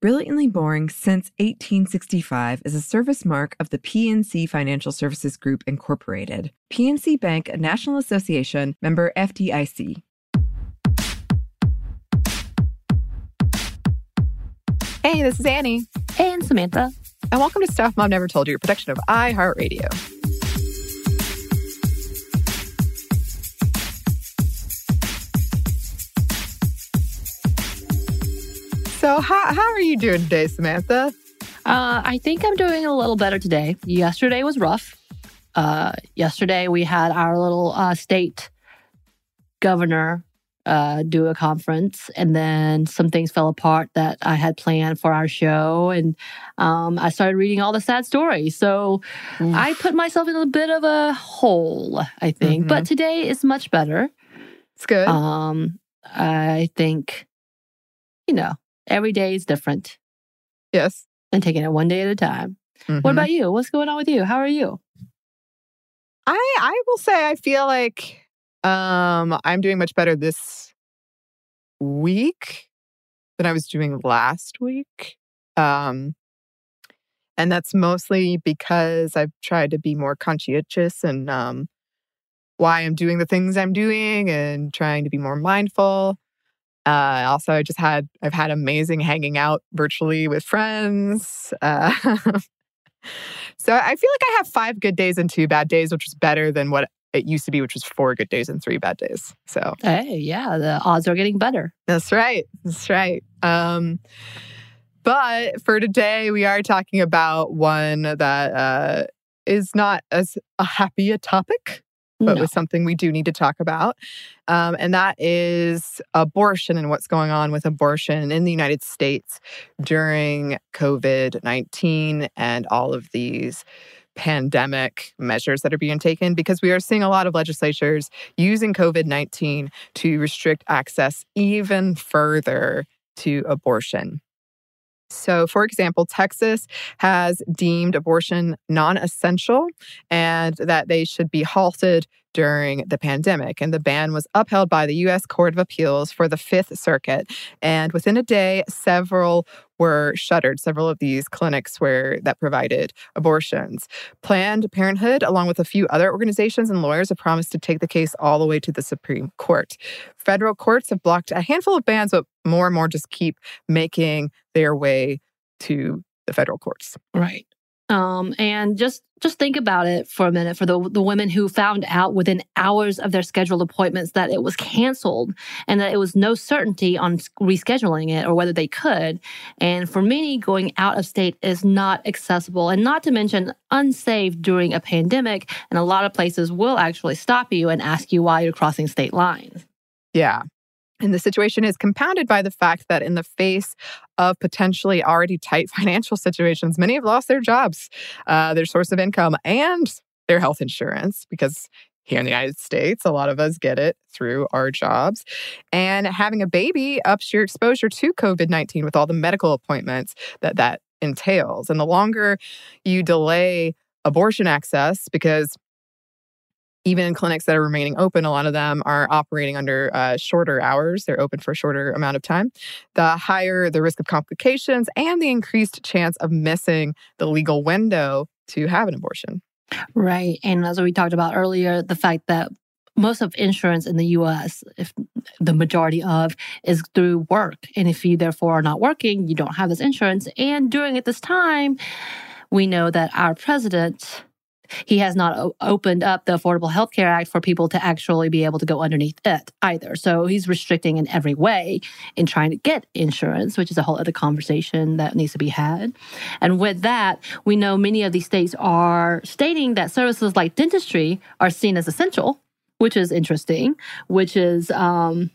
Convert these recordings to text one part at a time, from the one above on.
Brilliantly Boring Since 1865 is a service mark of the PNC Financial Services Group, Incorporated. PNC Bank, a National Association member FDIC. Hey, this is Annie, Hey And Samantha. and welcome to Stuff Mom Never Told You, a production of iHeartRadio. So, how, how are you doing today, Samantha? Uh, I think I'm doing a little better today. Yesterday was rough. Uh, yesterday we had our little uh, state governor uh, do a conference, and then some things fell apart that I had planned for our show, and um, I started reading all the sad stories. So I put myself in a bit of a hole, I think. But today is much better. It's good. Um, I think, you know, every day is different, yes. and taking it one day at a time. What Mhm. about you? What's going on with you? How are you? I I will say I feel like um I'm doing much better this week than I was doing last week. Um and that's mostly because I've tried to be more conscientious and um why I'm doing the things I'm doing and trying to be more mindful. Uh also I just had I've had amazing hanging out virtually with friends. Uh So I feel like I have five good days and two bad days, which is better than what it used to be, which was four good days and three bad days. So Hey, yeah, the odds are getting better. that's right. That's right. Um, but for today, we are talking about one that uh, is not as a happy a topic, but No. was something we do need to talk about. Um, and that is abortion and what's going on with abortion in the United States during COVID 19 and all of these pandemic measures that are being taken because we are seeing a lot of legislatures using COVID 19 to restrict access even further to abortion. So, for example, Texas has deemed abortion non essential and that they should be halted during the pandemic. And the ban was upheld by the U.S. Court of Appeals for the Fifth Circuit. And within a day, several were shuttered, several of these clinics where that provided abortions. Planned Parenthood, along with a few other organizations and lawyers, have promised to take the case all the way to the Supreme Court. Federal courts have blocked a handful of bans, but more and more just keep making their way to the federal courts. Right. Um, and just just think about it for a minute for the the women who found out within hours of their scheduled appointments that it was canceled and that it was no certainty on rescheduling it or whether they could. And for many, going out of state is not accessible and not to mention unsafe during a pandemic. And a lot of places will actually stop you and ask you why you're crossing state lines. Yeah. And the situation is compounded by the fact that, in the face of potentially already tight financial situations, many have lost their jobs, uh, their source of income, and their health insurance because here in the United States. A lot of us get it through our jobs. And having a baby ups your exposure to COVID 19 with all the medical appointments that that entails. And the longer you delay abortion access, because even clinics that are remaining open, a lot of them are operating under uh, shorter hours. They're open for a shorter amount of time. The higher the risk of complications and the increased chance of missing the legal window to have an abortion. Right. And as we talked about earlier, the fact that most of insurance in the US, if the majority of, is through work. And if you therefore are not working, you don't have this insurance. And during at this time, we know that our president he has not opened up the Affordable Health Care Act for people to actually be able to go underneath it either. So he's restricting in every way in trying to get insurance, which is a whole other conversation that needs to be had. And with that, we know many of these states are stating that services like dentistry are seen as essential, which is interesting, which is um,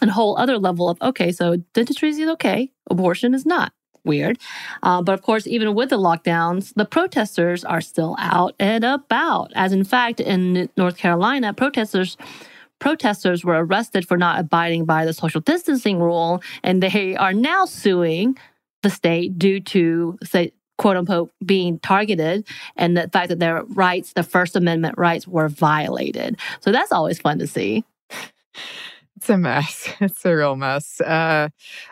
a whole other level of okay, so dentistry is okay, abortion is not weird. Uh, but of course, even with the lockdowns, the protesters are still out and about. As in fact, in North Carolina, protesters protesters were arrested for not abiding by the social distancing rule, and they are now suing the state due to say quote unquote being targeted and the fact that their rights, the First Amendment rights, were violated. So that's always fun to see. It's a mess. It's a real mess. Uh,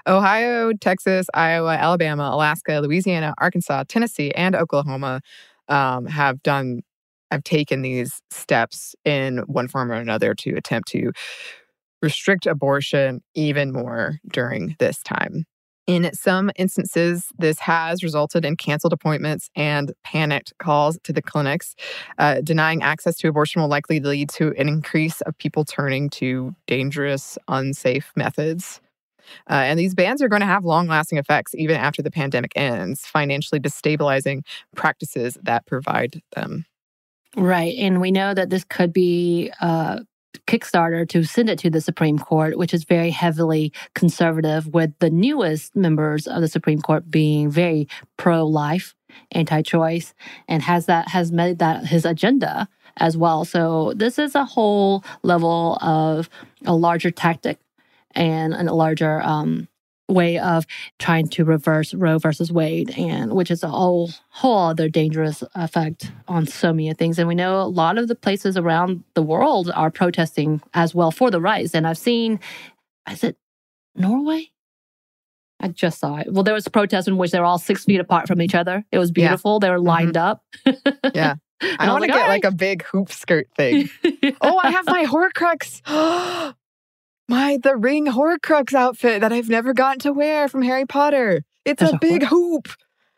Ohio, Texas, Iowa, Alabama, Alaska, Louisiana, Arkansas, Tennessee, and Oklahoma um, have done, have taken these steps in one form or another to attempt to restrict abortion even more during this time. In some instances, this has resulted in canceled appointments and panicked calls to the clinics. Uh, denying access to abortion will likely lead to an increase of people turning to dangerous, unsafe methods. Uh, and these bans are going to have long lasting effects even after the pandemic ends, financially destabilizing practices that provide them. Right. And we know that this could be uh, Kickstarter to send it to the Supreme Court, which is very heavily conservative, with the newest members of the Supreme Court being very pro-life, anti-choice, and has that has made that his agenda as well. So this is a whole level of a larger tactic and a larger um, way of trying to reverse Roe versus Wade, and which is a whole whole other dangerous effect on so many things. And we know a lot of the places around the world are protesting as well for the rights. And I've seen, is it Norway? I just saw it. Well, there was a protest in which they were all six feet apart from each other. It was beautiful. Yeah. They were lined mm-hmm. up. yeah. I, I want to like, get right. like a big hoop skirt thing. yeah. Oh, I have my Horcrux. My the ring Horcrux outfit that I've never gotten to wear from Harry Potter. It's a, a big hoop.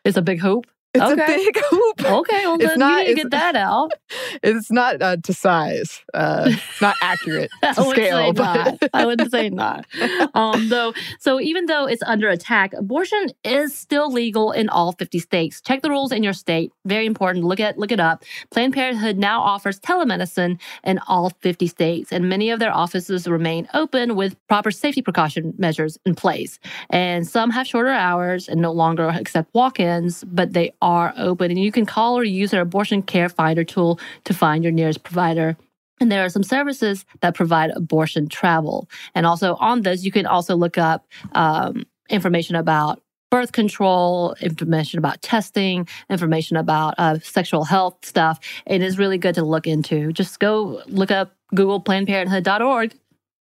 It's a big hoop. It's okay. a big hoop. Okay, well it's then not, you need to get that out. It's not uh, to size. Uh, not accurate to scale. But... I would say not. Um, though, so even though it's under attack, abortion is still legal in all 50 states. Check the rules in your state. Very important. Look at look it up. Planned Parenthood now offers telemedicine in all 50 states, and many of their offices remain open with proper safety precaution measures in place. And some have shorter hours and no longer accept walk-ins, but they are open. And you can call or use their abortion care finder tool to find your nearest provider. And there are some services that provide abortion travel. And also on this, you can also look up um, information about birth control, information about testing, information about uh, sexual health stuff. It is really good to look into. Just go look up Google PlannedParenthood.org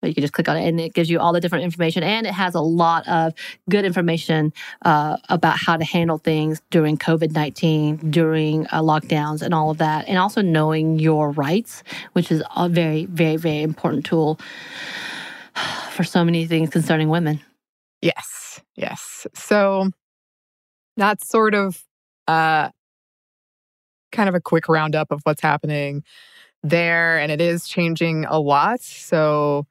you can just click on it and it gives you all the different information. And it has a lot of good information uh, about how to handle things during COVID 19, during uh, lockdowns, and all of that. And also knowing your rights, which is a very, very, very important tool for so many things concerning women. Yes. Yes. So that's sort of uh, kind of a quick roundup of what's happening there. And it is changing a lot. So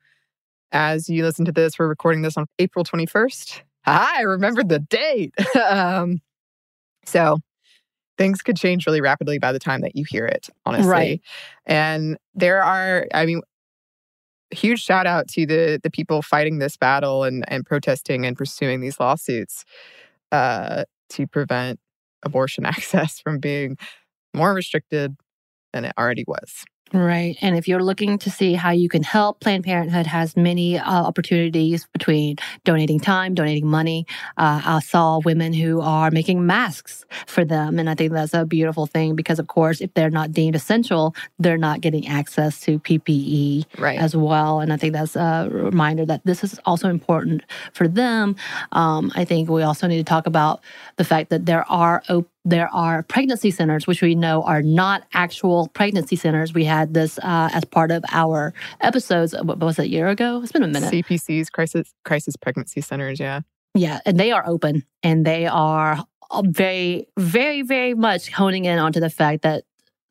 as you listen to this, we're recording this on April 21st. I remembered the date. um, so things could change really rapidly by the time that you hear it, honestly. Right. And there are, I mean, huge shout out to the the people fighting this battle and and protesting and pursuing these lawsuits uh, to prevent abortion access from being more restricted than it already was. Right. And if you're looking to see how you can help, Planned Parenthood has many uh, opportunities between donating time, donating money. Uh, I saw women who are making masks for them. And I think that's a beautiful thing because, of course, if they're not deemed essential, they're not getting access to PPE Right. as well. And I think that's a reminder that this is also important for them. Um, I think we also need to talk about the fact that there are op- there are pregnancy centers, which we know are not actual pregnancy centers. We had this uh, as part of our episodes. What was it, a year ago? It's been a minute. CPCs, crisis crisis pregnancy centers. Yeah. Yeah, and they are open and they are very, very, very much honing in onto the fact that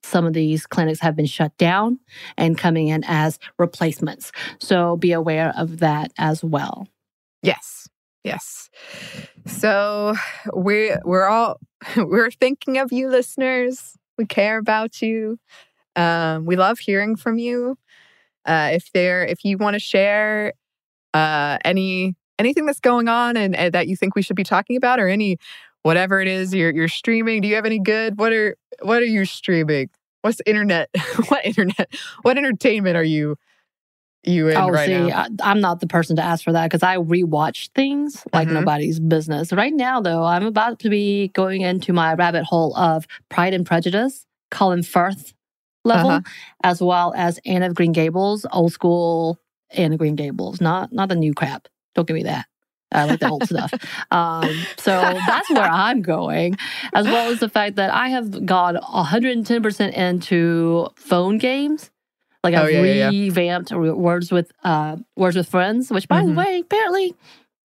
some of these clinics have been shut down and coming in as replacements. So be aware of that as well. Yes. Yes. So we we're all we're thinking of you listeners. We care about you. Um, we love hearing from you. Uh, if there if you want to share uh, any anything that's going on and, and that you think we should be talking about or any whatever it is you're you're streaming, do you have any good what are what are you streaming? What's internet? what internet? What entertainment are you you in oh, right see, now? I, I'm not the person to ask for that because I rewatch things like Mhm. nobody's business. Right now, though, I'm about to be going into my rabbit hole of Pride and Prejudice, Colin Firth level, Uh-huh. as well as Anne of Green Gables, old school Anne of Green Gables, not not the new crap. Don't give me that. I like the old stuff. Um, so that's where I'm going, as well as the fact that I have gone 110% into phone games. Like Oh, I've yeah, yeah, yeah. revamped Words with uh, Words with Friends, which by Mhm. the way, apparently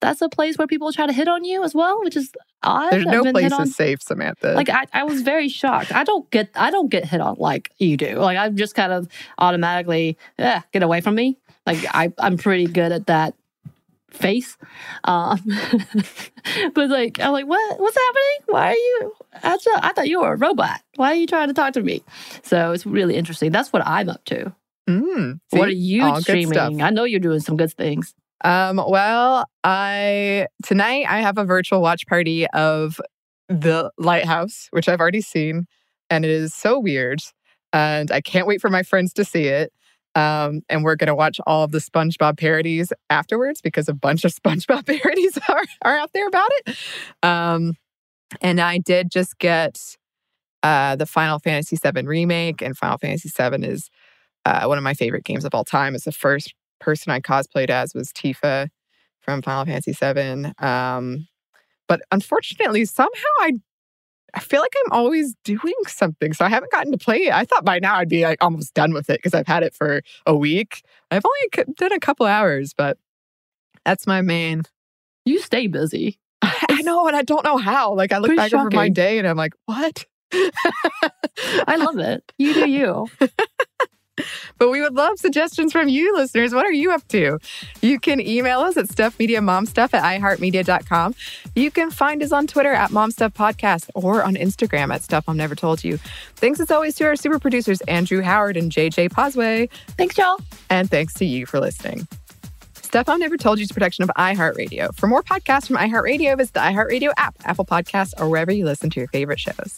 that's a place where people try to hit on you as well, which is odd. There's I've no place is safe, Samantha. like I, I was very shocked. I don't get I don't get hit on like you do. Like I'm just kind of automatically, yeah, get away from me. Like I I'm pretty good at that face. Um, but like I'm like, what what's happening? Why are you I thought, I thought you were a robot. Why are you trying to talk to me? So it's really interesting. That's what I'm up to. Mm, what are you All good stuff. streaming? I know you're doing some good things. Um, well, I tonight I have a virtual watch party of The Lighthouse, which I've already seen, and it is so weird. And I can't wait for my friends to see it. Um, and we're gonna watch all of the SpongeBob parodies afterwards because a bunch of SpongeBob parodies are, are out there about it. Um, and I did just get uh the Final Fantasy VII remake, and Final Fantasy VII is uh, one of my favorite games of all time. It's the first person I cosplayed as was Tifa from Final Fantasy VII. Um, but unfortunately, somehow I I feel like I'm always doing something, so I haven't gotten to play it. I thought by now I'd be like almost done with it because I've had it for a week. I've only c- done a couple hours, but that's my main. You stay busy. I, I know, and I don't know how. Like I look Pretty back over my day, and I'm like, what? I love it. You do you. But we would love suggestions from you, listeners. What are you up to? You can email us at stuffmediamomstuff at iheartmedia.com. You can find us on Twitter at momstuffpodcast or on Instagram at Stuff Mom Never Told You. Thanks as always to our super producers, Andrew Howard and JJ Posway. Thanks, y'all. And thanks to you for listening. Stuff Mom Never Told You is a production of iHeartRadio. For more podcasts from iHeartRadio, visit the iHeartRadio app, Apple Podcasts, or wherever you listen to your favorite shows.